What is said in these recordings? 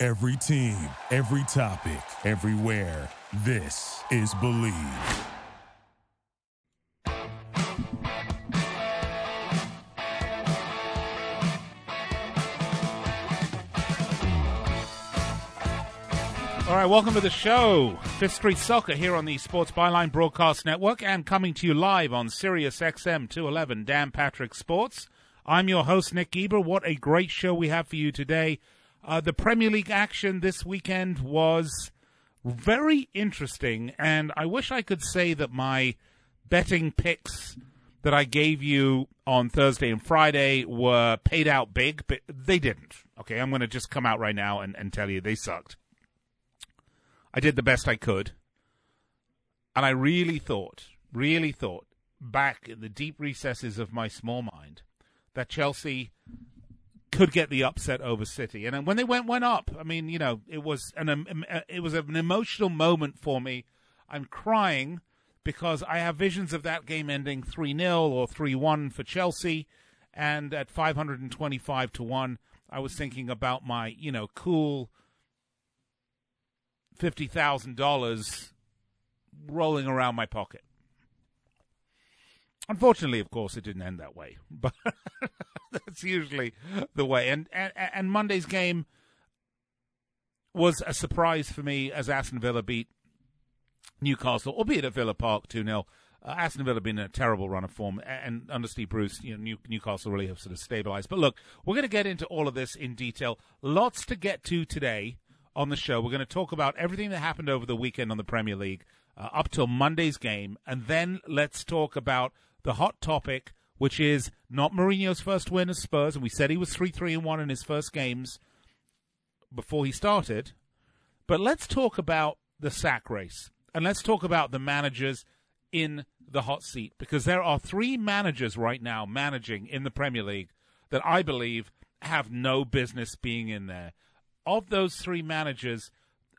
Every team, every topic, everywhere. This is Bleav. All right, welcome to the show. Fifth Street Soccer here on the Sports Byline Broadcast Network and coming to you live on Sirius XM 211 Dan Patrick Sports. I'm your host, Nick Geber. What a great show we have for you today. Uh, the Premier League action this weekend was very interesting, and I wish I could say that my betting picks that I gave you on Thursday and Friday were paid out big, but they didn't. Okay, I'm going to just come out right now and, and tell you they sucked. I did the best I could. And I really thought, really thought, back in the deep recesses of my small mind, that Chelsea could get the upset over City. And when they went went up, I mean, you know, it was an um, it was an emotional moment for me. I'm crying because I have visions of that game ending 3-0 or 3-1 for Chelsea and at 525 to 1 I was thinking about my, you know, cool $50,000 rolling around my pocket. Unfortunately, of course, it didn't end that way, but that's usually the way. And, and and Monday's game was a surprise for me as Aston Villa beat Newcastle, albeit at Villa Park 2 0. Uh, Aston Villa have been in a terrible run of form, and under Steve Bruce, you know, New, Newcastle really have sort of stabilized. But look, we're going to get into all of this in detail. Lots to get to today on the show. We're going to talk about everything that happened over the weekend on the Premier League uh, up till Monday's game, and then let's talk about the hot topic, which is not Mourinho's first win as Spurs, and we said he was three three and one in his first games before he started. But let's talk about the sack race, and let's talk about the managers in the hot seat because there are three managers right now managing in the Premier League that I believe have no business being in there of those three managers,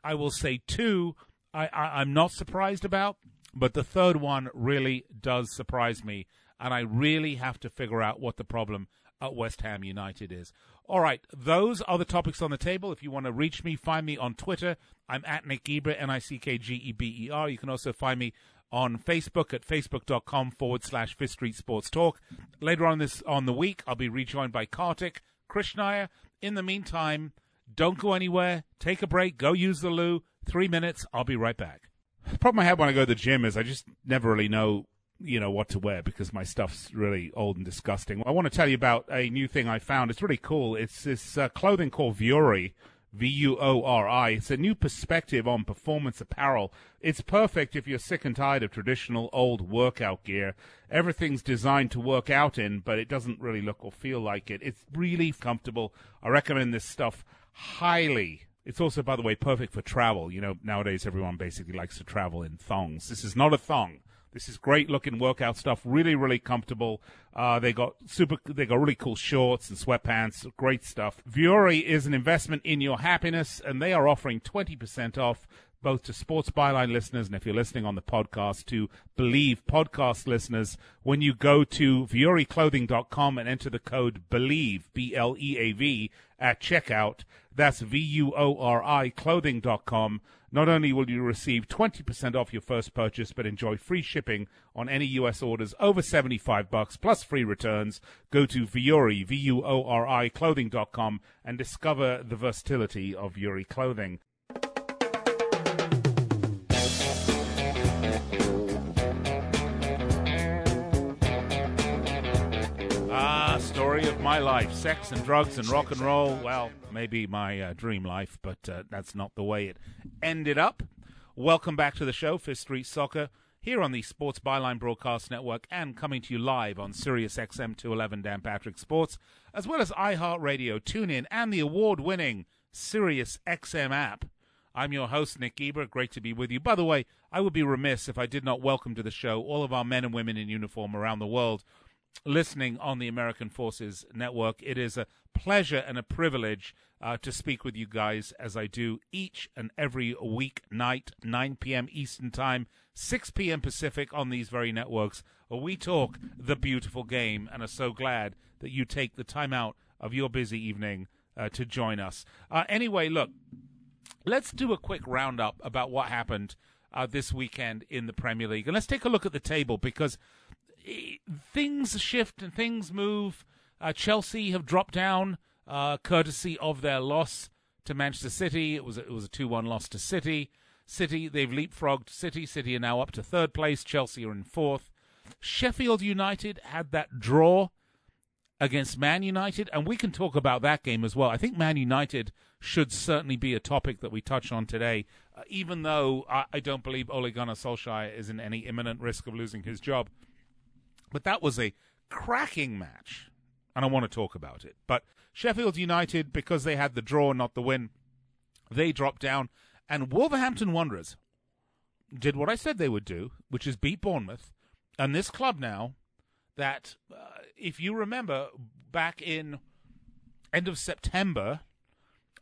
I will say two I, I, I'm not surprised about, but the third one really does surprise me, and I really have to figure out what the problem at West Ham United is. All right, those are the topics on the table. If you want to reach me, find me on Twitter. I'm at Nick Geber, N I C K G E B E R. You can also find me on Facebook at facebook.com forward slash Fifth Street Sports Talk. Later on this on the week, I'll be rejoined by Kartik Krishnaiyer. In the meantime, don't go anywhere. Take a break. Go use the loo. Three minutes. I'll be right back. The problem I have when I go to the gym is I just never really know, you know, what to wear because my stuff's really old and disgusting. I want to tell you about a new thing I found. It's really cool. It's this uh, clothing called Vuori. V U O R I. It's a new perspective on performance apparel. It's perfect if you're sick and tired of traditional old workout gear. Everything's designed to work out in, but it doesn't really look or feel like it. It's really comfortable. I recommend this stuff highly. It's also, by the way, perfect for travel. You know, nowadays everyone basically likes to travel in thongs. This is not a thong. This is great looking workout stuff. Really, really comfortable. Uh, they got super. They got really cool shorts and sweatpants. Great stuff. Vuori is an investment in your happiness, and they are offering twenty percent off both to Sports Byline listeners and if you're listening on the podcast to Bleav podcast listeners when you go to vuoriclothing.com and enter the code BLEAV, B-L-E-A-V, at checkout. That's V-U-O-R-I clothing.com. Not only will you receive 20% off your first purchase, but enjoy free shipping on any U.S. orders over 75 bucks plus free returns. Go to Vuori, V-U-O-R-I clothing.com and discover the versatility of Vuori clothing. Life sex and drugs and rock and roll. Well, maybe my uh, dream life, but uh, that's not the way it ended up. Welcome back to the show, Fifth Street Soccer, here on the Sports Byline Broadcast Network and coming to you live on Sirius XM 211 Dan Patrick Sports, as well as iHeartRadio, TuneIn, and the award winning Sirius XM app. I'm your host, Nick Geber. Great to be with you. By the way, I would be remiss if I did not welcome to the show all of our men and women in uniform around the world listening on the American Forces Network. It is a pleasure and a privilege uh, to speak with you guys as I do each and every week night, 9 p.m. Eastern Time, 6 p.m. Pacific on these very networks. We talk the beautiful game and are so glad that you take the time out of your busy evening uh, to join us. Uh, anyway, look, let's do a quick roundup about what happened uh, this weekend in the Premier League. And let's take a look at the table because things shift and things move. Uh, Chelsea have dropped down uh, courtesy of their loss to Manchester City. It was it was a two one loss to City. City they've leapfrogged City. City are now up to third place. Chelsea are in fourth. Sheffield United had that draw against Man United, and we can talk about that game as well. I think Man United should certainly be a topic that we touch on today, uh, even though I, I, don't believe Ole Gunnar Solskjaer is in any imminent risk of losing his job. But that was a cracking match, and I want to talk about it. But Sheffield United, because they had the draw, not the win, they dropped down, and Wolverhampton Wanderers did what I said they would do, which is beat Bournemouth. And this club now that uh, if you remember back in end of September,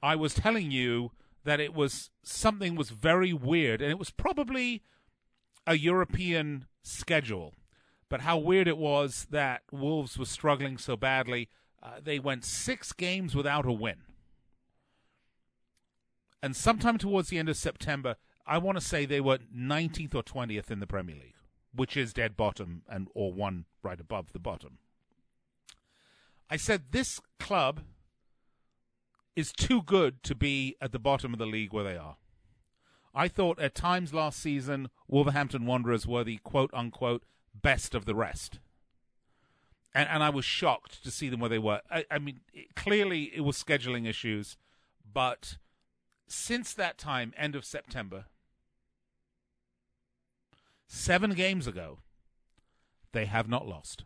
I was telling you that it was something was very weird, and it was probably a European schedule. But how weird it was that Wolves were struggling so badly. Uh, they went six games without a win. And sometime towards the end of September, I want to say they were 19th or 20th in the Premier League which is dead bottom and or one right above the bottom. I said this club is too good to be at the bottom of the league where they are. I thought at times last season Wolverhampton Wanderers were the quote unquote best of the rest. And, and I was shocked to see them where they were. I, I mean, it, clearly it was scheduling issues, but since that time, end of September, Seven games ago, they have not lost.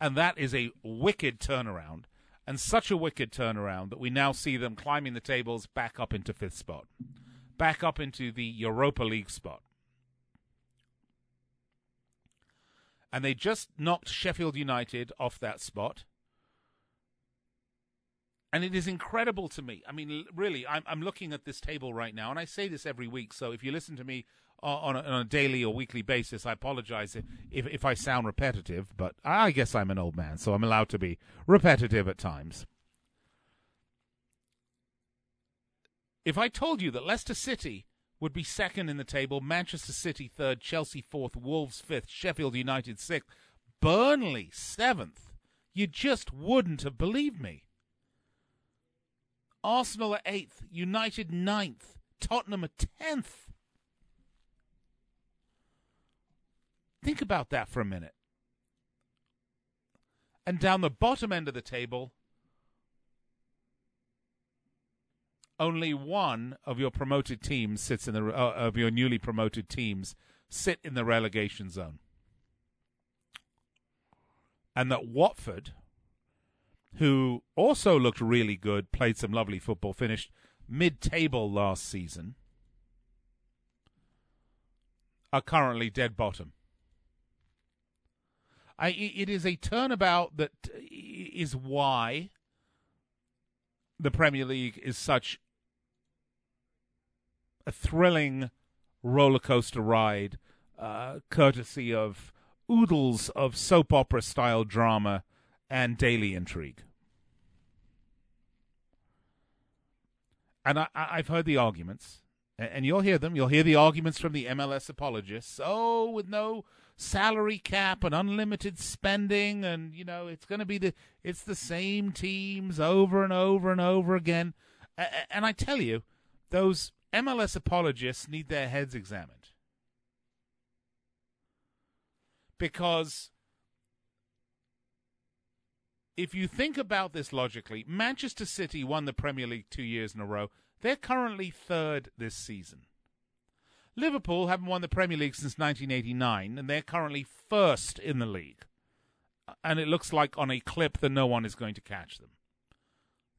And that is a wicked turnaround, and such a wicked turnaround that we now see them climbing the tables back up into fifth spot, back up into the Europa League spot. And they just knocked Sheffield United off that spot and it is incredible to me. I mean, really, I'm, I'm looking at this table right now, and I say this every week. So if you listen to me uh, on a, on a daily or weekly basis, I apologize if, if, if I sound repetitive, but I guess I'm an old man, so I'm allowed to be repetitive at times. If I told you that Leicester City would be second in the table, Manchester City third, Chelsea fourth, Wolves fifth, Sheffield United sixth, Burnley seventh, you just wouldn't have believed me. Arsenal eighth, United ninth, Tottenham tenth. Think about that for a minute. And down the bottom end of the table, only one of your promoted teams sits in the uh, of your newly promoted teams sit in the relegation zone. And that Watford who also looked really good, played some lovely football, finished mid table last season, are currently dead bottom. I, it is a turnabout that is why the Premier League is such a thrilling roller coaster ride, uh, courtesy of oodles of soap opera style drama and daily intrigue. And I, have heard the arguments, and you'll hear them. You'll hear the arguments from the MLS apologists. Oh, with no salary cap and unlimited spending, and you know it's going to be the it's the same teams over and over and over again. And I tell you, those MLS apologists need their heads examined because if you think about this logically, Manchester City won the Premier League two years in a row. They're currently third this season. Liverpool haven't won the Premier League since 1989, and they're currently first in the league. And it looks like on a clip that no one is going to catch them.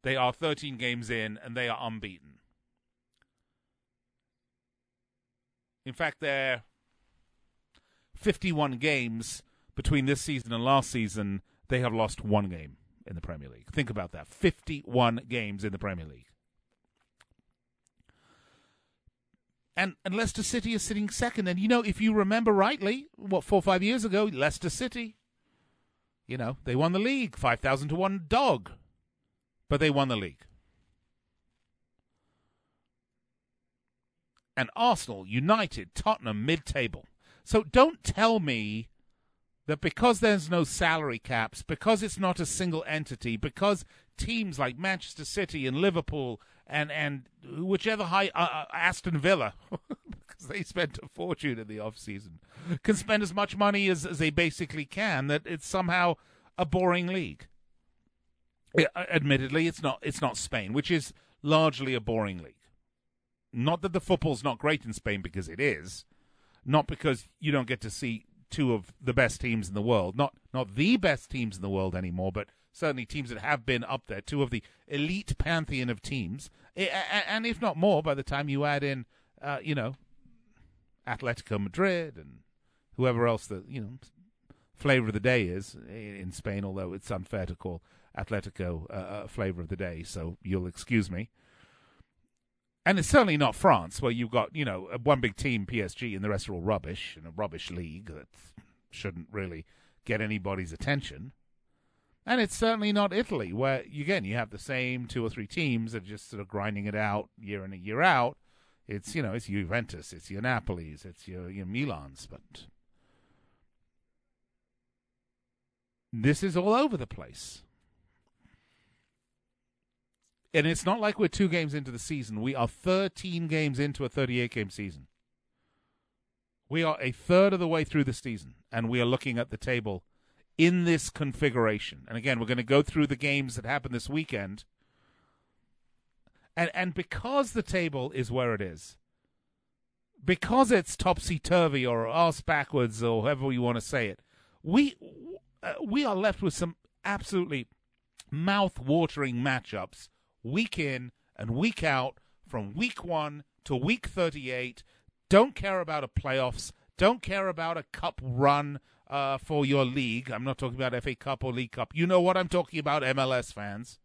They are 13 games in and they are unbeaten. In fact, they're 51 games between this season and last season. They have lost one game in the Premier League. Think about that 51 games in the Premier League. And, and Leicester City is sitting second. And, you know, if you remember rightly, what, four or five years ago, Leicester City, you know, they won the league, 5,000 to 1 dog. But they won the league. And Arsenal, United, Tottenham, mid table. So don't tell me that because there's no salary caps, because it's not a single entity, because teams like Manchester City and Liverpool and and whichever high uh, uh Aston Villa, because they spent a fortune in the off season, can spend as much money as, as they basically can. That it's somehow a boring league. Uh, admittedly, it's not. It's not Spain, which is largely a boring league. Not that the football's not great in Spain, because it is. Not because you don't get to see two of the best teams in the world. Not not the best teams in the world anymore, but certainly teams that have been up there. Two of the elite pantheon of teams, and if not more, by the time you add in, uh, you know, Atletico Madrid and whoever else the you know flavor of the day is in Spain. Although it's unfair to call Atletico uh, flavor of the day, so you'll excuse me. And it's certainly not France, where you've got you know uh, one big team, PSG, and the rest are all rubbish in a rubbish league that shouldn't really get anybody's attention. And it's certainly not Italy, where again you have the same two or three teams that are just sort of grinding it out year in and year out. It's you know it's Juventus, it's your Napoli's, it's your your Milans, but this is all over the place. And it's not like we're two games into the season. We are 13 games into a 38 game season. We are a third of the way through the season, and we are looking at the table in this configuration. And again, we're going to go through the games that happen this weekend. And and because the table is where it is, because it's topsy turvy or ass backwards or however you want to say it, we uh, we are left with some absolutely mouth watering matchups week in and week out from week one to week 38. Don't care about a playoffs. Don't care about a cup run uh, for your league. I'm not talking about FA Cup or League Cup. You know what I'm talking about, MLS fans.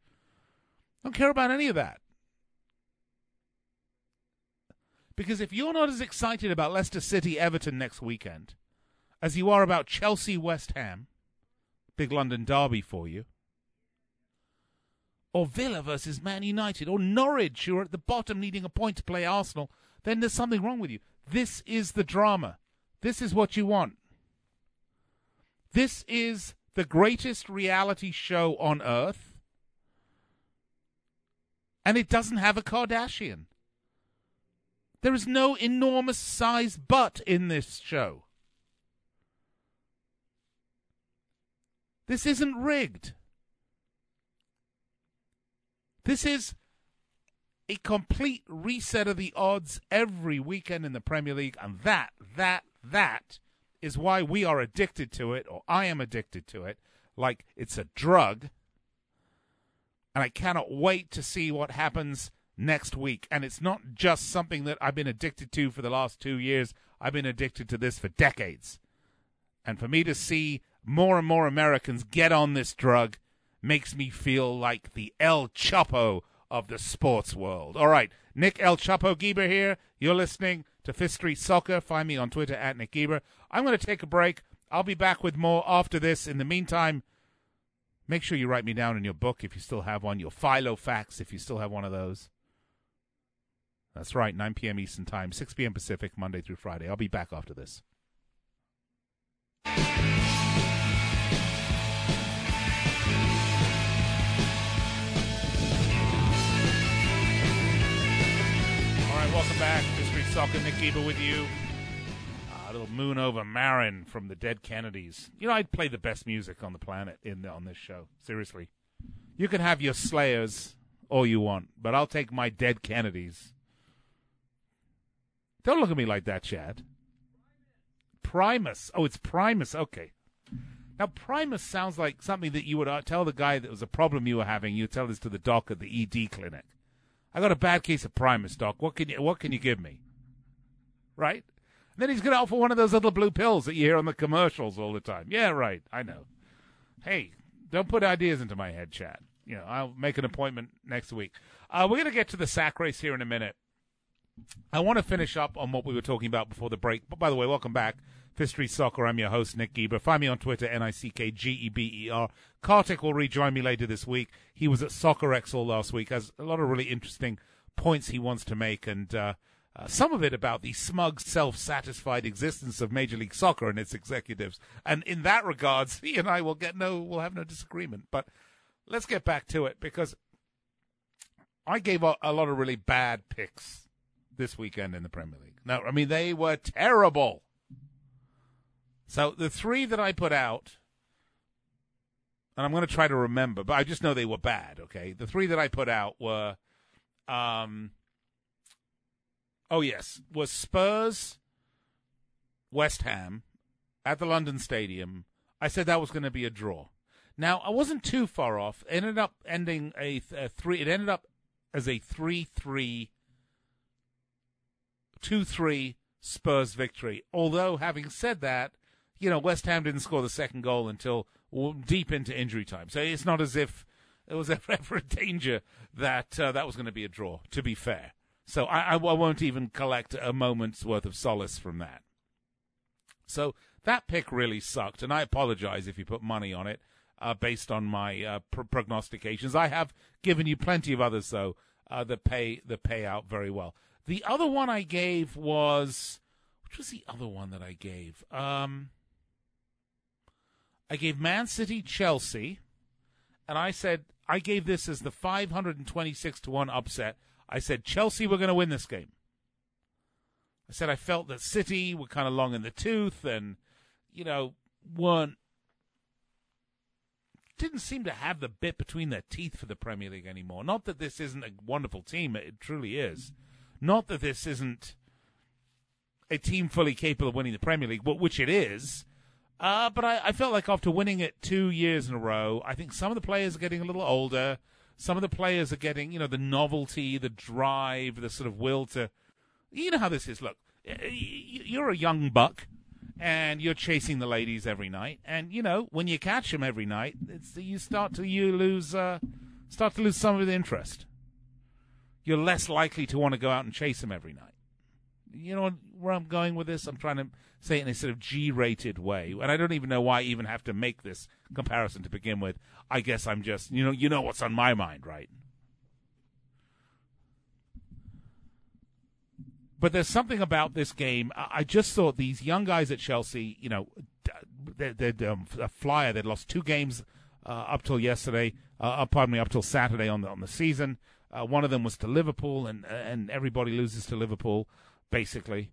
Don't care about any of that. Because if you're not as excited about Leicester City Everton next weekend as you are about Chelsea West Ham, big London derby for you, or Villa versus Man United, or Norwich, who are at the bottom needing a point to play Arsenal, then there's something wrong with you. This is the drama. This is what you want. This is the greatest reality show on earth. And it doesn't have a Kardashian. There is no enormous size butt in this show. This isn't rigged. This is a complete reset of the odds every weekend in the Premier League, and that, that, that is why we are addicted to it, or I am addicted to it, like it's a drug. And I cannot wait to see what happens next week. And it's not just something that I've been addicted to for the last two years, I've been addicted to this for decades. And for me to see more and more Americans get on this drug makes me feel like the El Chapo of the sports world. All right, Nick El Chapo Geber here. You're listening to Fifth Street Soccer. Find me on Twitter at Nick Geber. I'm going to take a break. I'll be back with more after this. In the meantime, make sure you write me down in your book if you still have one, your Filofax if you still have one of those. That's right, 9 p.m. Eastern Time, 6 p.m. Pacific, Monday through Friday. I'll be back after this. Welcome back. Mystery Soccer, Nick Geber with you. A little moon over Marin from the Dead Kennedys. You know, I'd play the best music on the planet in the, on this show. Seriously, you can have your Slayers all you want, but I'll take my Dead Kennedys. Don't look at me like that, Chad. Primus. Oh, it's Primus. Okay. Now, Primus sounds like something that you would uh, tell the guy that was a problem you were having. You tell this to the doc at the ED clinic. I got a bad case of Primus, doc. What can you What can you give me? Right? And then he's going to offer one of those little blue pills that you hear on the commercials all the time. Yeah, right. I know. Hey, don't put ideas into my head, Chad. You know, I'll make an appointment next week. Uh, we're going to get to the sack race here in a minute. I want to finish up on what we were talking about before the break. But by the way, welcome back. Street Soccer. I'm your host, Nick Geber. Find me on Twitter, N I C K G E B E R. Kartik will rejoin me later this week. He was at Soccer all last week. Has a lot of really interesting points he wants to make, and uh, uh, some of it about the smug, self-satisfied existence of Major League Soccer and its executives. And in that regards, he and I will get no, will have no disagreement. But let's get back to it because I gave a, a lot of really bad picks this weekend in the Premier League. No, I mean they were terrible. So the three that I put out, and I'm going to try to remember, but I just know they were bad. Okay, the three that I put out were, um, oh yes, was Spurs, West Ham, at the London Stadium. I said that was going to be a draw. Now I wasn't too far off. It ended up ending a, a three. It ended up as a three-three, two-three Spurs victory. Although having said that, you know, West Ham didn't score the second goal until deep into injury time. So it's not as if there was ever a danger that uh, that was going to be a draw, to be fair. So I, I, won't even collect a moment's worth of solace from that. So that pick really sucked, and I apologize if you put money on it uh, based on my uh, pr- prognostications. I have given you plenty of others, though, uh, that pay that pay out very well. The other one I gave was which was the other one that I gave? Um, I gave Man City Chelsea, and I said I gave this as the 526 to 1 upset. I said Chelsea were going to win this game. I said I felt that City were kind of long in the tooth and, you know, weren't. Didn't seem to have the bit between their teeth for the Premier League anymore. Not that this isn't a wonderful team, it truly is. Not that this isn't a team fully capable of winning the Premier League, which it is. Uh, but I, I, felt like after winning it two years in a row, I think some of the players are getting a little older. Some of the players are getting, you know, the novelty, the drive, the sort of will to. You know how this is. Look, you're a young buck, and you're chasing the ladies every night, and you know when you catch them every night, you start to you lose uh, start to lose some of the interest. You're less likely to want to go out and chase them every night. You know where I'm going with this? I'm trying to say it in a sort of G-rated way, and I don't even know why I even have to make this comparison to begin with. I guess I'm just, you know, you know what's on my mind, right? But there's something about this game. I just thought these young guys at Chelsea, you know, they're, they're um, a flyer. They'd lost two games uh, up till yesterday. Uh, pardon me, up till Saturday on the on the season. Uh, one of them was to Liverpool, and and everybody loses to Liverpool, basically.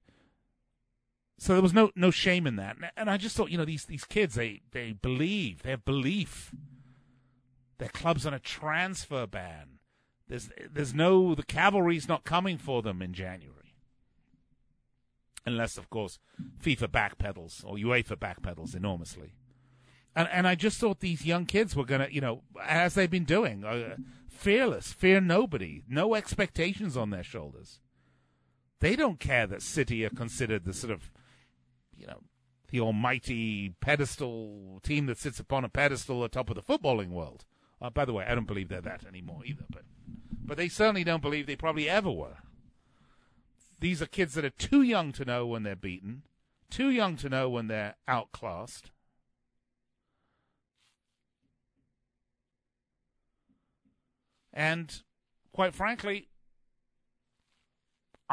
So there was no no shame in that, and I just thought, you know, these these kids they they believe they have belief. Their club's on a transfer ban. There's there's no the cavalry's not coming for them in January, unless of course FIFA backpedals or UEFA backpedals enormously. And and I just thought these young kids were gonna, you know, as they've been doing, uh, fearless, fear nobody, no expectations on their shoulders. They don't care that City are considered the sort of you know, the almighty pedestal team that sits upon a pedestal atop of the footballing world. Uh, by the way, I don't believe they're that anymore either, but but they certainly don't believe they probably ever were. These are kids that are too young to know when they're beaten, too young to know when they're outclassed. And quite frankly,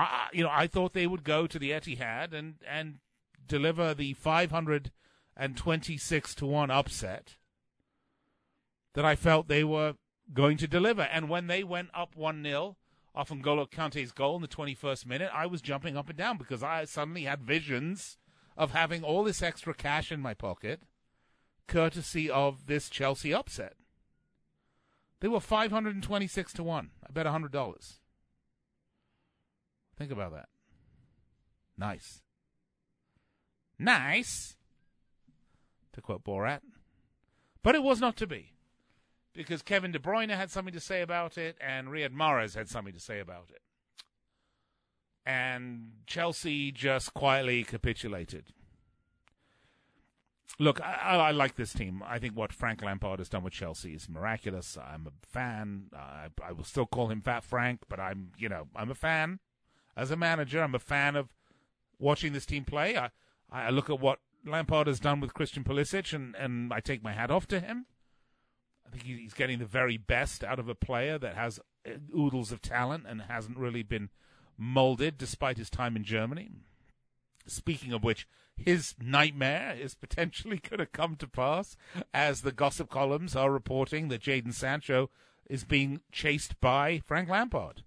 I you know I thought they would go to the Etihad and and deliver the 526 to 1 upset that I felt they were going to deliver. And when they went up 1 0 off N'Golo Kante's goal in the 21st minute, I was jumping up and down because I suddenly had visions of having all this extra cash in my pocket courtesy of this Chelsea upset. They were 526 to 1. I bet $100. Think about that. Nice. Nice. To quote Borat, But it was not to be because Kevin De Bruyne had something to say about it and Riyad Mahrez had something to say about it. And Chelsea just quietly capitulated. Look, I, I, like this team. I think what Frank Lampard has done with Chelsea is miraculous. I'm a fan. I, I will still call him Fat Frank, but I'm, you know, I'm a fan. As a manager, I'm a fan of watching this team play. I, I look at what Lampard has done with Christian Pulisic, and, and I take my hat off to him. I think he's getting the very best out of a player that has uh, oodles of talent and hasn't really been molded despite his time in Germany. Speaking of which, his nightmare is potentially going to come to pass as the gossip columns are reporting that Jadon Sancho is being chased by Frank Lampard.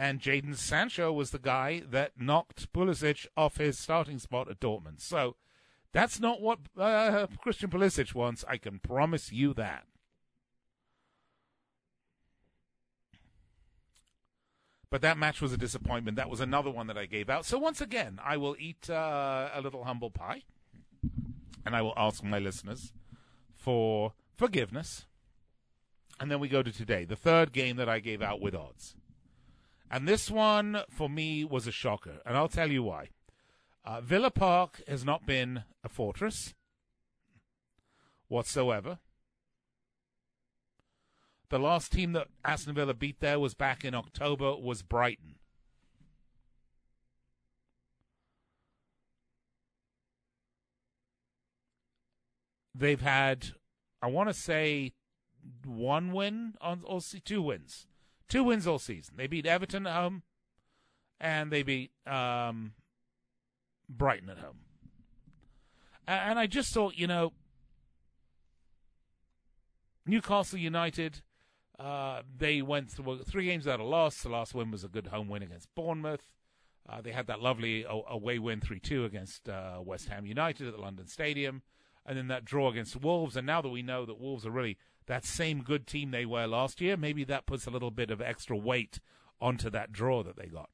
And Jadon Sancho was the guy that knocked Pulisic off his starting spot at Dortmund. So that's not what uh, Christian Pulisic wants. I can promise you that. But that match was a disappointment. That was another one that I gave out. So once again, I will eat uh, a little humble pie, and I will ask my listeners for forgiveness. And then we go to today, the third game that I gave out with odds. And this one, for me, was a shocker. And I'll tell you why. Uh, Villa Park has not been a fortress whatsoever. The last team that Aston Villa beat there was back in October was Brighton. They've had, I want to say, one win on all two wins, two wins all season. They beat Everton at home, and they beat um, Brighton at home. And I just thought, you know, Newcastle United uh, they went through three games without a loss. The last win was a good home win against Bournemouth. Uh, they had that lovely away win 3 2 against uh, West Ham United at the London Stadium. And then that draw against Wolves. And now that we know that Wolves are really that same good team they were last year, maybe that puts a little bit of extra weight onto that draw that they got.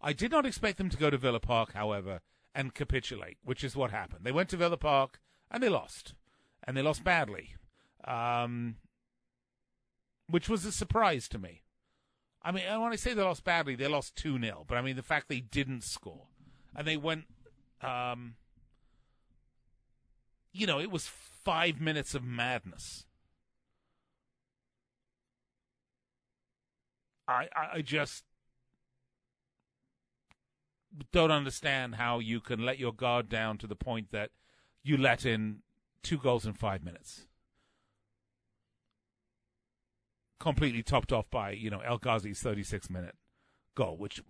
I did not expect them to go to Villa Park, however, and capitulate, which is what happened. They went to Villa Park and they lost. And they lost badly um, which was a surprise to me. I mean, when I say they lost badly, they lost 2 0, but I mean, the fact they didn't score and they went, um, you know, it was five minutes of madness. I, I, I just don't understand how you can let your guard down to the point that you let in two goals in five minutes completely topped off by you know El Ghazi's 36 minute goal, which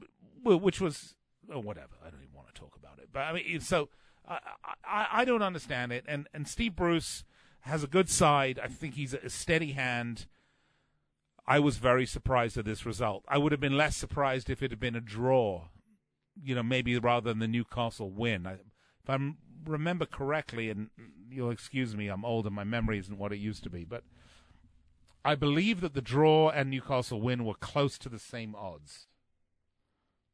which was oh, whatever. I don't even want to talk about it. But I mean, so I, I, don't understand it. And and Steve Bruce has a good side. I think he's a steady hand. I was very surprised at this result. I would have been less surprised if it had been a draw, you know, maybe rather than the Newcastle win. I, if I remember correctly, and you'll excuse me, I'm old and my memory isn't what it used to be, but I believe that the draw and Newcastle win were close to the same odds.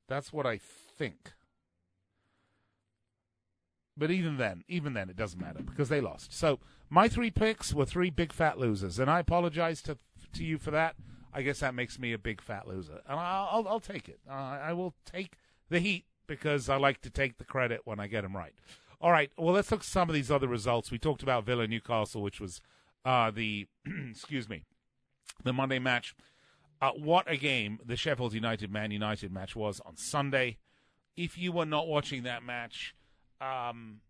That's what I think. But even then, even then, it doesn't matter because they lost. So my three picks were three big fat losers, and I apologize to to you for that. I guess that makes me a big fat loser, and I'll I'll, I'll take it. Uh, I will take the heat because I like to take the credit when I get them right. All right. Well, let's look at some of these other results. We talked about Villa Newcastle, which was uh, the excuse me the Monday match. Uh, what a game the Sheffield United Man United match was on Sunday. If you were not watching that match, um,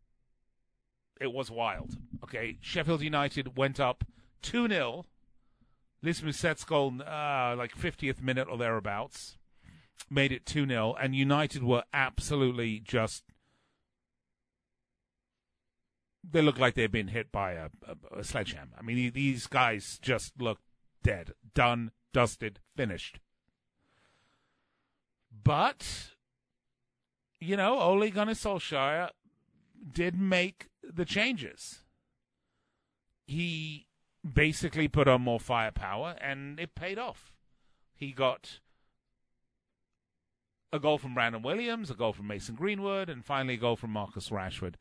it was wild. Okay, Sheffield United went up 2 0. Lys Mousset's goal, uh, like 50th minute or thereabouts, made it 2 0, and United were absolutely just. They looked like they'd been hit by a, a, a sledgehammer. I mean, these guys just looked dead, done, dusted, finished. But, you know, Ole Gunnar Solskjaer did make the changes. He basically put on more firepower, and it paid off. He got a goal from Brandon Williams, a goal from Mason Greenwood, and finally a goal from Marcus Rashford.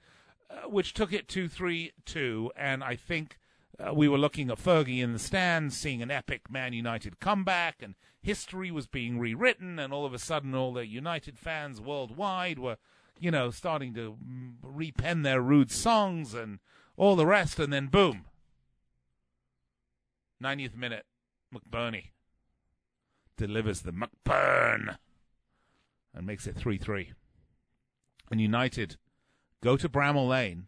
uh, which took it 2 3 2. And I think uh, we were looking at Fergie in the stands, seeing an epic Man United comeback, and history was being rewritten. And all of a sudden, all the United fans worldwide were, you know, starting to repen their rude songs and all the rest. And then, boom, 90th minute, McBurnie delivers the McBurn and makes it 3 3. And United go to Bramall Lane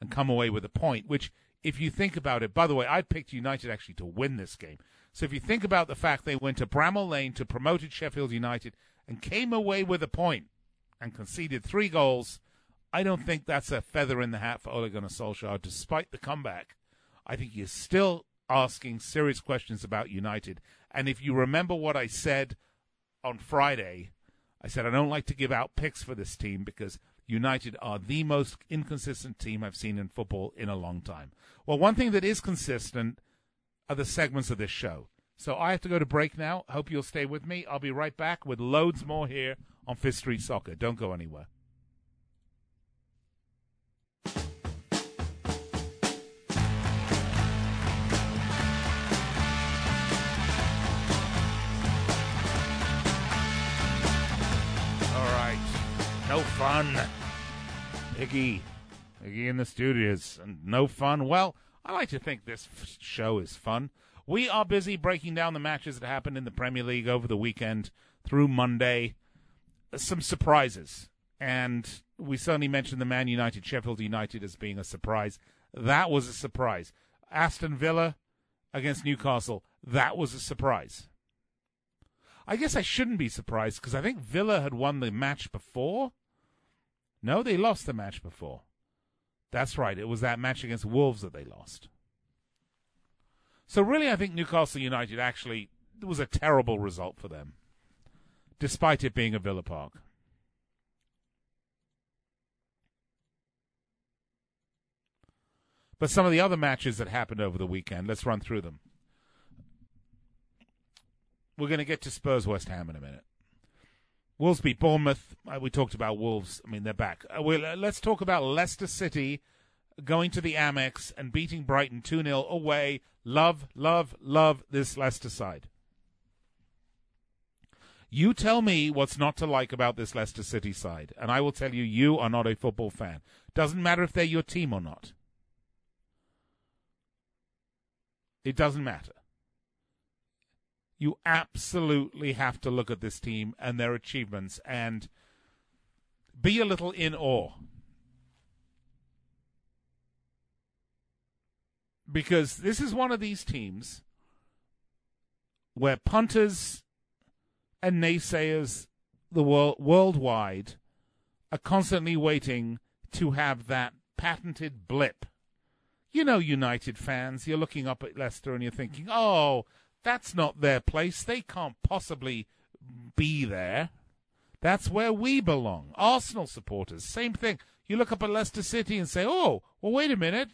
and come away with a point, which, if you think about it, by the way, I picked United actually to win this game. So if you think about the fact they went to Bramall Lane to promoted Sheffield United and came away with a point and conceded three goals, I don't think that's a feather in the hat for Ole Gunnar Solskjaer, despite the comeback. I think he's still asking serious questions about United. And if you remember what I said on Friday, I said I don't like to give out picks for this team because United are the most inconsistent team I've seen in football in a long time. Well, one thing that is consistent are the segments of this show. So I have to go to break now. Hope you'll stay with me. I'll be right back with loads more here on Fifth Street Soccer. Don't go anywhere. No fun. Iggy, Iggy in the studios, and no fun. Well, I like to think this f- show is fun. We are busy breaking down the matches that happened in the Premier League over the weekend through Monday. Some surprises, and we certainly mentioned the Man United Sheffield United as being a surprise. That was a surprise. Aston Villa against Newcastle. That was a surprise. I guess I shouldn't be surprised because I think Villa had won the match before. No, they lost the match before. That's right. It was that match against Wolves that they lost. So really, I think Newcastle United actually was a terrible result for them, despite it being a Villa Park. But some of the other matches that happened over the weekend, let's run through them. We're going to get to Spurs West Ham in a minute. Wolves beat Bournemouth. Uh, we talked about Wolves. I mean, they're back. Uh, we'll, let's talk about Leicester City going to the Amex and beating Brighton 2 0 away. Love, love, love this Leicester side. You tell me what's not to like about this Leicester City side, and I will tell you you are not a football fan. Doesn't matter if they're your team or not. It doesn't matter you absolutely have to look at this team and their achievements and be a little in awe. Because this is one of these teams where punters and naysayers the world worldwide are constantly waiting to have that patented blip. You know, United fans, you're looking up at Leicester and you're thinking, oh, that's not their place. They can't possibly be there. That's where we belong. Arsenal supporters, same thing. You look up at Leicester City and say, oh, well, wait a minute.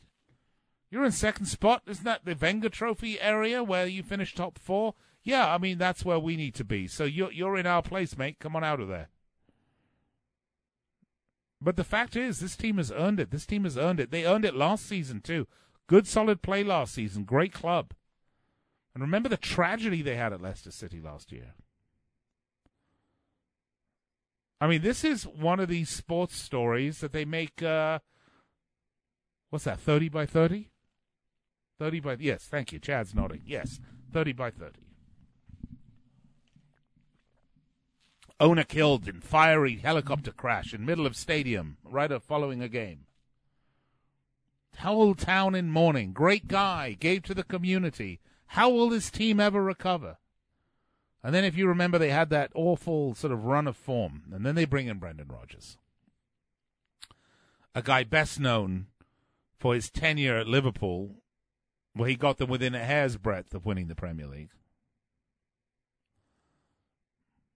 You're in second spot. Isn't that the Wenger Trophy area where you finished top four? Yeah, I mean, that's where we need to be. So you're, you're in our place, mate. Come on out of there. But the fact is, this team has earned it. This team has earned it. They earned it last season, too. Good, solid play last season. Great club. And remember the tragedy they had at Leicester City last year. I mean, this is one of these sports stories that they make. Uh, what's that? Thirty by thirty. Thirty by yes. Thank you. Chad's nodding. Yes, thirty by thirty. Owner killed in fiery helicopter crash in middle of stadium right following a game. Whole town in mourning. Great guy gave to the community. How will this team ever recover? And then, if you remember, they had that awful sort of run of form, and then they bring in Brendan Rodgers, a guy best known for his tenure at Liverpool, where he got them within a hair's breadth of winning the Premier League,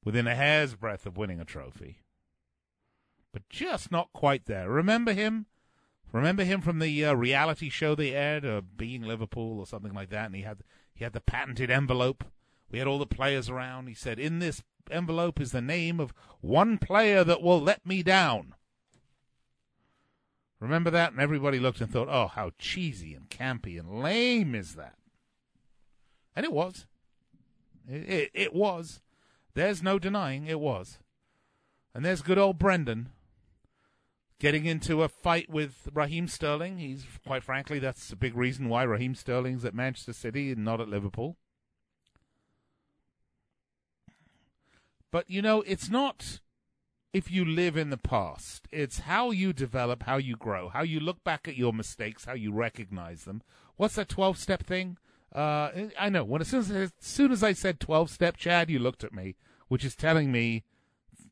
within a hair's breadth of winning a trophy, but just not quite there. Remember him? Remember him from the uh, reality show they aired, uh, Being Liverpool or something like that, and he had he had the patented envelope. We had all the players around. He said, In this envelope is the name of one player that will let me down. Remember that? And everybody looked and thought, oh, how cheesy and campy and lame is that? And it was. It, it, it was. There's no denying it was. And there's good old Brendan getting into a fight with Raheem Sterling. He's, quite frankly, that's a big reason why Raheem Sterling's at Manchester City and not at Liverpool. But, you know, it's not if you live in the past. It's how you develop, how you grow, how you look back at your mistakes, how you recognize them. What's that 12 step thing? Uh, I know. When as soon as, as soon as I said 12 step, Chad, you looked at me, which is telling me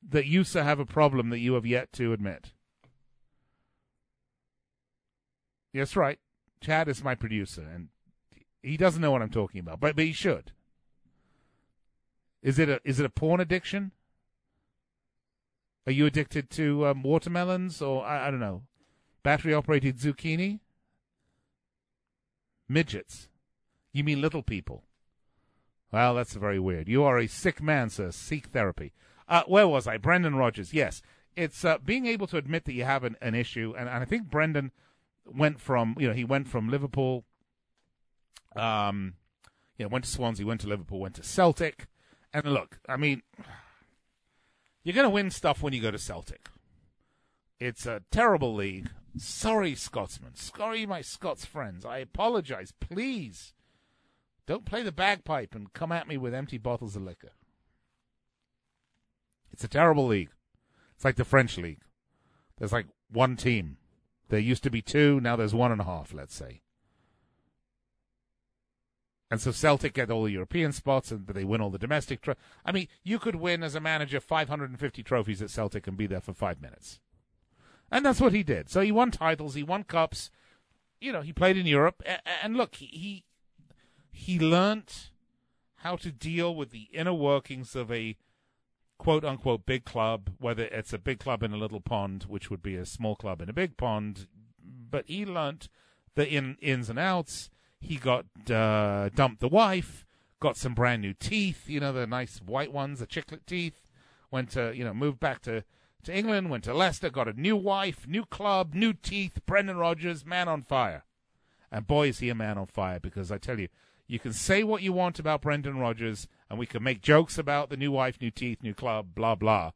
that you, sir, have a problem that you have yet to admit. Yes, right. Chad is my producer, and he doesn't know what I'm talking about, but but he should. Is it a is it a porn addiction? Are you addicted to um, watermelons or I, I don't know, battery operated zucchini? Midgets. You mean little people? Well, that's very weird. You are a sick man, sir. Seek therapy. Uh, where was I? Brendan Rodgers. Yes, it's uh, being able to admit that you have an, an issue, and, and I think Brendan went from you know he went from Liverpool, um, you know went to Swansea, went to Liverpool, went to Celtic, and look, I mean, you're going to win stuff when you go to Celtic. It's a terrible league. Sorry, Scotsman. Sorry, my Scots friends. I apologize. Please don't play the bagpipe and come at me with empty bottles of liquor. It's a terrible league. It's like the French league. There's like one team. There used to be two, now there's one and a half, let's say. And so Celtic get all the European spots, and they win all the domestic. Tro- I mean, you could win as a manager 550 trophies at Celtic and be there for five minutes, and that's what he did. So he won titles, he won cups. You know, he played in Europe, and, and look, he, he learnt how to deal with the inner workings of a quote unquote big club, whether it's a big club in a little pond, which would be a small club in a big pond. But he learnt the in, ins and outs. He got uh, dumped the wife, got some brand new teeth, you know, the nice white ones, the chiclet teeth. Went to, you know, moved back to, to England, went to Leicester, got a new wife, new club, new teeth. Brendan Rodgers, man on fire. And boy, is he a man on fire because I tell you, you can say what you want about Brendan Rodgers, and we can make jokes about the new wife, new teeth, new club, blah, blah.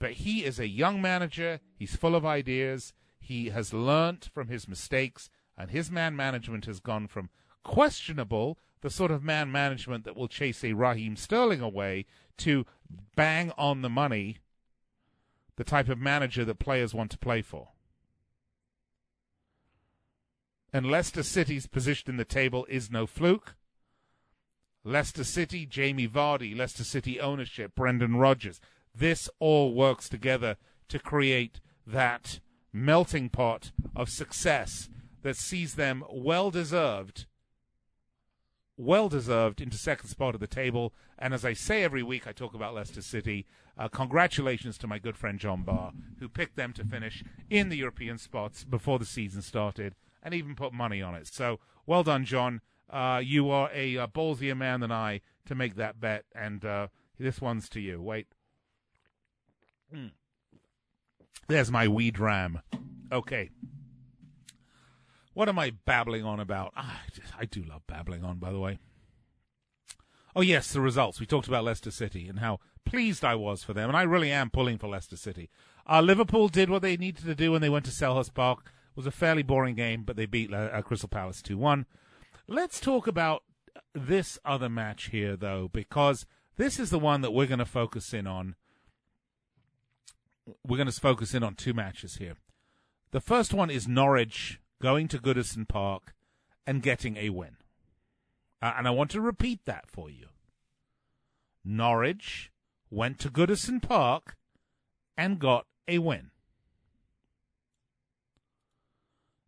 But he is a young manager. He's full of ideas. He has learnt from his mistakes, and his man management has gone from questionable, the sort of man management that will chase a Raheem Sterling away, to bang on the money, the type of manager that players want to play for. And Leicester City's position in the table is no fluke. Leicester City, Jamie Vardy, Leicester City ownership, Brendan Rodgers. This all works together to create that melting pot of success that sees them well deserved, well deserved into second spot of the table. And as I say every week, I talk about Leicester City. Uh, congratulations to my good friend John Barr, who picked them to finish in the European spots before the season started and even put money on it. So well done, John. Uh, you are a, a, uh, ballsier man than I to make that bet, and uh, this one's to you. Wait. Mm. There's my weed ram. Okay. What am I babbling on about? Ah, I do love babbling on, by the way. Oh, yes, the results. We talked about Leicester City and how pleased I was for them, and I really am pulling for Leicester City. Uh, Liverpool did what they needed to do when they went to Selhurst Park. It was a fairly boring game, but they beat uh, Crystal Palace 2 1. Let's talk about this other match here, though, because this is the one that we're going to focus in on. We're going to focus in on two matches here. The first one is Norwich going to Goodison Park and getting a win. Uh, and I want to repeat that for you. Norwich went to Goodison Park and got a win.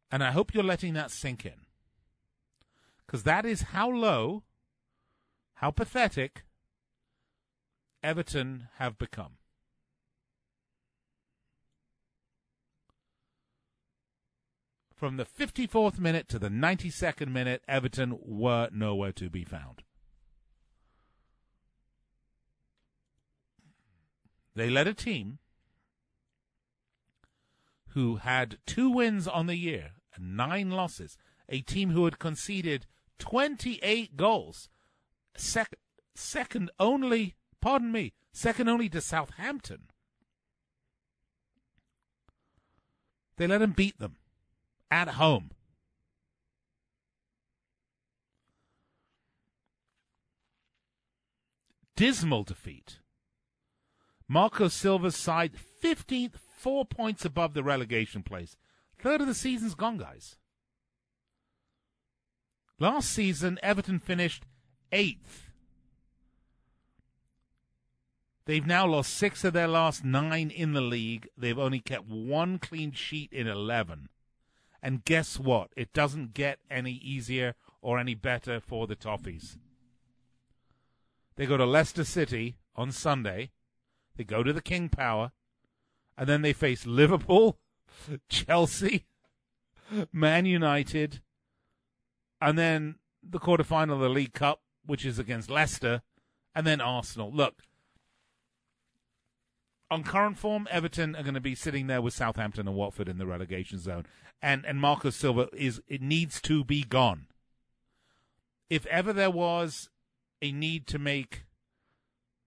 And I hope you're letting that sink in. Because that is how low, how pathetic Everton have become. From the 54th minute to the 92nd minute, Everton were nowhere to be found. They led a team who had two wins on the year and nine losses, a team who had conceded 28 goals, second, second only, pardon me, second only to Southampton. They let him beat them at home. Dismal defeat. Marco Silva's side 15th, four points above the relegation place. Third of the season's gone, guys. Last season, Everton finished eighth. They've now lost six of their last nine in the league. They've only kept one clean sheet in 11. And guess what? It doesn't get any easier or any better for the Toffees. They go to Leicester City on Sunday. They go to the King Power. And then they face Liverpool, Chelsea, Man United, and then the quarterfinal of the League Cup, which is against Leicester, and then Arsenal. Look, on current form, Everton are going to be sitting there with Southampton and Watford in the relegation zone, and and Marcos Silva is it needs to be gone. If ever there was a need to make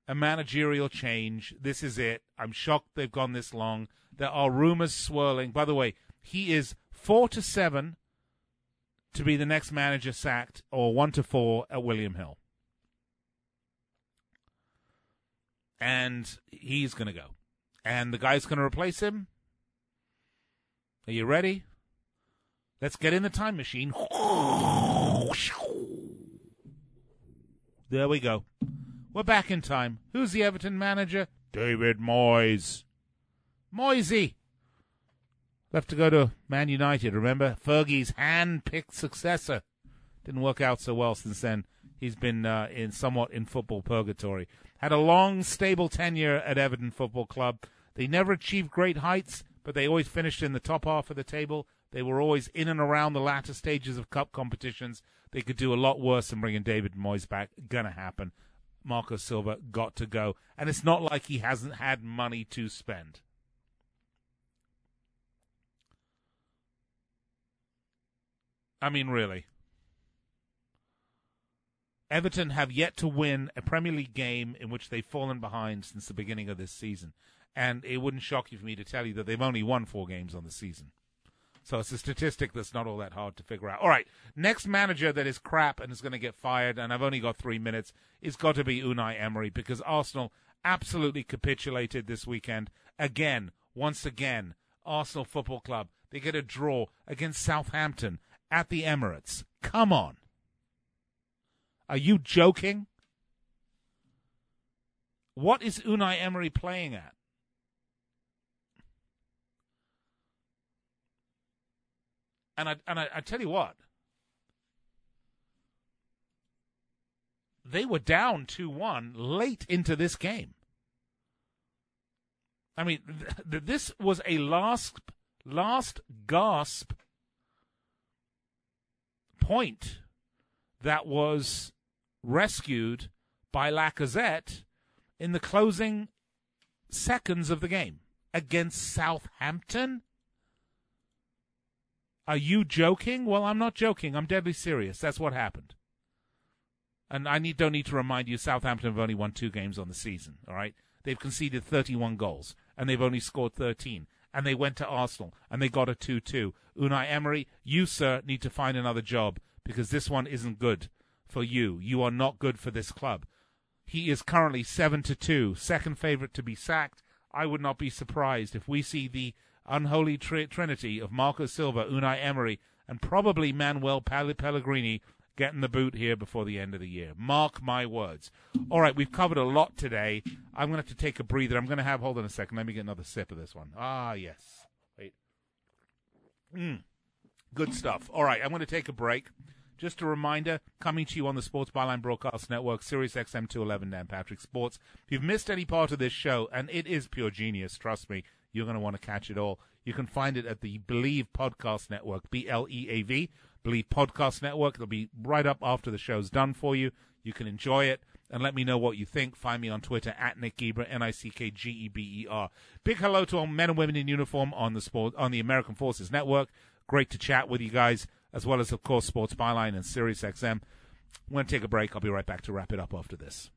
a managerial change, this is it. I'm shocked they've gone this long. There are rumors swirling. By the way, he is four to seven to be the next manager sacked, or one to four at William Hill. and he's going to go. And the guy's going to replace him. Are you ready? Let's get in the time machine. There we go. We're back in time. Who's the Everton manager? David Moyes. Moisey. Left to go to Man United, remember? Fergie's hand-picked successor. Didn't work out so well since then. He's been uh, in somewhat in football purgatory. Had a long, stable tenure at Everton Football Club. They never achieved great heights, but they always finished in the top half of the table. They were always in and around the latter stages of cup competitions. They could do a lot worse than bringing David Moyes back. Gonna happen. Marco Silva got to go. And it's not like he hasn't had money to spend. I mean, really. Everton have yet to win a Premier League game in which they've fallen behind since the beginning of this season. And it wouldn't shock you for me to tell you that they've only won four games on the season. So it's a statistic that's not all that hard to figure out. All right, next manager that is crap and is going to get fired, and I've only got three minutes, is got to be Unai Emery because Arsenal absolutely capitulated this weekend. Again, once again, Arsenal Football Club, they get a draw against Southampton at the Emirates. Come on. Are you joking? What is Unai Emery playing at? And I and I, I tell you what, they were down two one late into this game. I mean, th- th- this was a last last gasp point that was rescued by Lacazette in the closing seconds of the game against Southampton. Are you joking? Well, I'm not joking. I'm deadly serious. That's what happened. And I need, don't need to remind you, Southampton have only won two games on the season. All right, they've conceded 31 goals and they've only scored 13. And they went to Arsenal and they got a 2-2. Unai Emery, you sir need to find another job because this one isn't good for you. You are not good for this club. He is currently seven to two, second favorite to be sacked. I would not be surprised if we see the unholy tri- trinity of Marco Silva, Unai Emery, and probably Manuel Pellegrini getting the boot here before the end of the year. Mark my words. All right, we've covered a lot today. I'm going to have to take a breather. I'm going to have, hold on a second. Let me get another sip of this one. Ah, yes. Wait. Mm. Good stuff. All right, I'm going to take a break. Just a reminder, coming to you on the Sports Byline Broadcast Network, Sirius XM 211 Dan Patrick Sports. If you've missed any part of this show, and it is pure genius, trust me, you're going to want to catch it all. You can find it at the Bleav Podcast Network, B L E A V, Bleav Podcast Network. It'll be right up after the show's done for you. You can enjoy it. and let me know what you think. Find me on Twitter at Nick Geber, N I C K G E B E R. Big hello to all men and women in uniform on the sport on the American Forces Network. Great to chat with you guys, as well as of course Sports Byline and Sirius XM. Going to take a break. I'll be right back to wrap it up after this.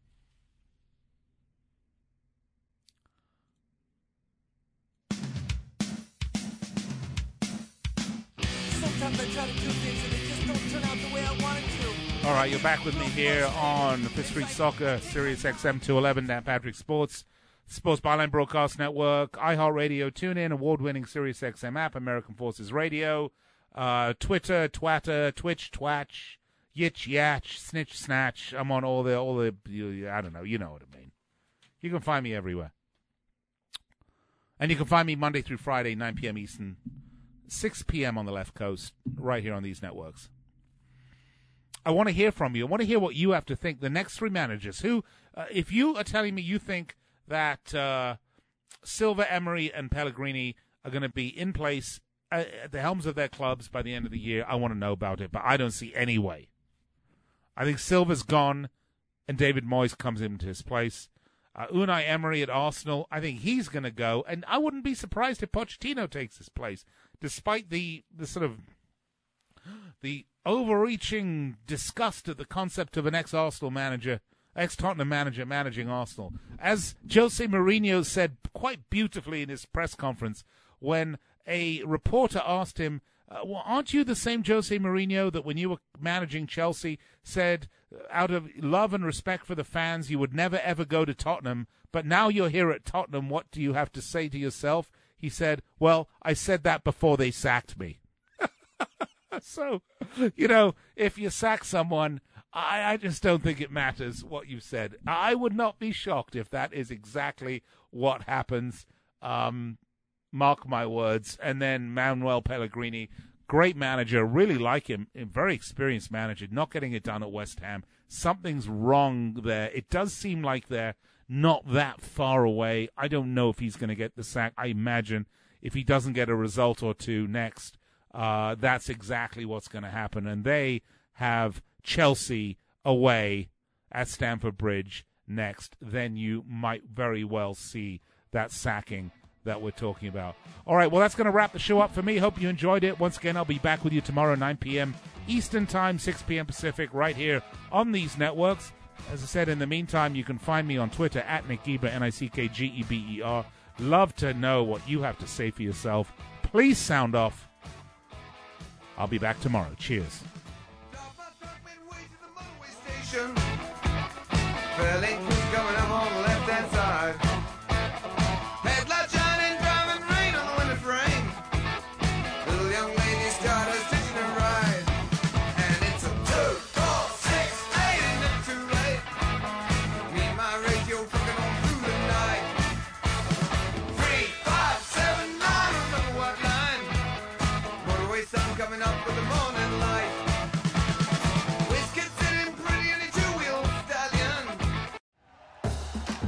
All right, you're back with me here on Fifth Street Soccer, Sirius XM 211, Dan Patrick Sports, Sports Byline Broadcast Network, iHeartRadio, TuneIn, award-winning Sirius XM app, American Forces Radio, uh, Twitter, Twatter, Twitch, Twatch, Yitch, Yatch, Snitch, Snatch. I'm on all the, all the, I don't know, you know what I mean. You can find me everywhere. And you can find me Monday through Friday, 9 p.m. Eastern, 6 p.m. on the left coast, right here on these networks. I want to hear from you. I want to hear what you have to think. The next three managers, who, uh, if you are telling me you think that uh, Silva, Emery, and Pellegrini are going to be in place uh, at the helms of their clubs by the end of the year, I want to know about it. But I don't see any way. I think Silva's gone, and David Moyes comes into his place. Uh, Unai Emery at Arsenal, I think he's going to go, and I wouldn't be surprised if Pochettino takes his place, despite the the sort of the overreaching disgust at the concept of an ex-Arsenal manager, ex-Tottenham manager managing Arsenal. As Jose Mourinho said quite beautifully in his press conference when a reporter asked him, uh, well, aren't you the same Jose Mourinho that when you were managing Chelsea said, uh, out of love and respect for the fans, you would never ever go to Tottenham, but now you're here at Tottenham, what do you have to say to yourself? He said, well, I said that before they sacked me. so, you know, if you sack someone, I, I just don't think it matters what you said. I would not be shocked if that is exactly what happens. Um, mark my words. And then Manuel Pellegrini, great manager, really like him, a very experienced manager, not getting it done at West Ham. Something's wrong there. It does seem like they're not that far away. I don't know if he's going to get the sack. I imagine if he doesn't get a result or two next, uh, that's exactly what's going to happen. And they have Chelsea away at Stamford Bridge next. Then you might very well see that sacking that we're talking about. All right, well, that's going to wrap the show up for me. Hope you enjoyed it. Once again, I'll be back with you tomorrow, 9 p.m. Eastern Time, 6 p.m. Pacific, right here on these networks. As I said, in the meantime, you can find me on Twitter at Nick Geber, N I C K G E B E R. Love to know what you have to say for yourself. Please sound off. I'll be back tomorrow. Cheers.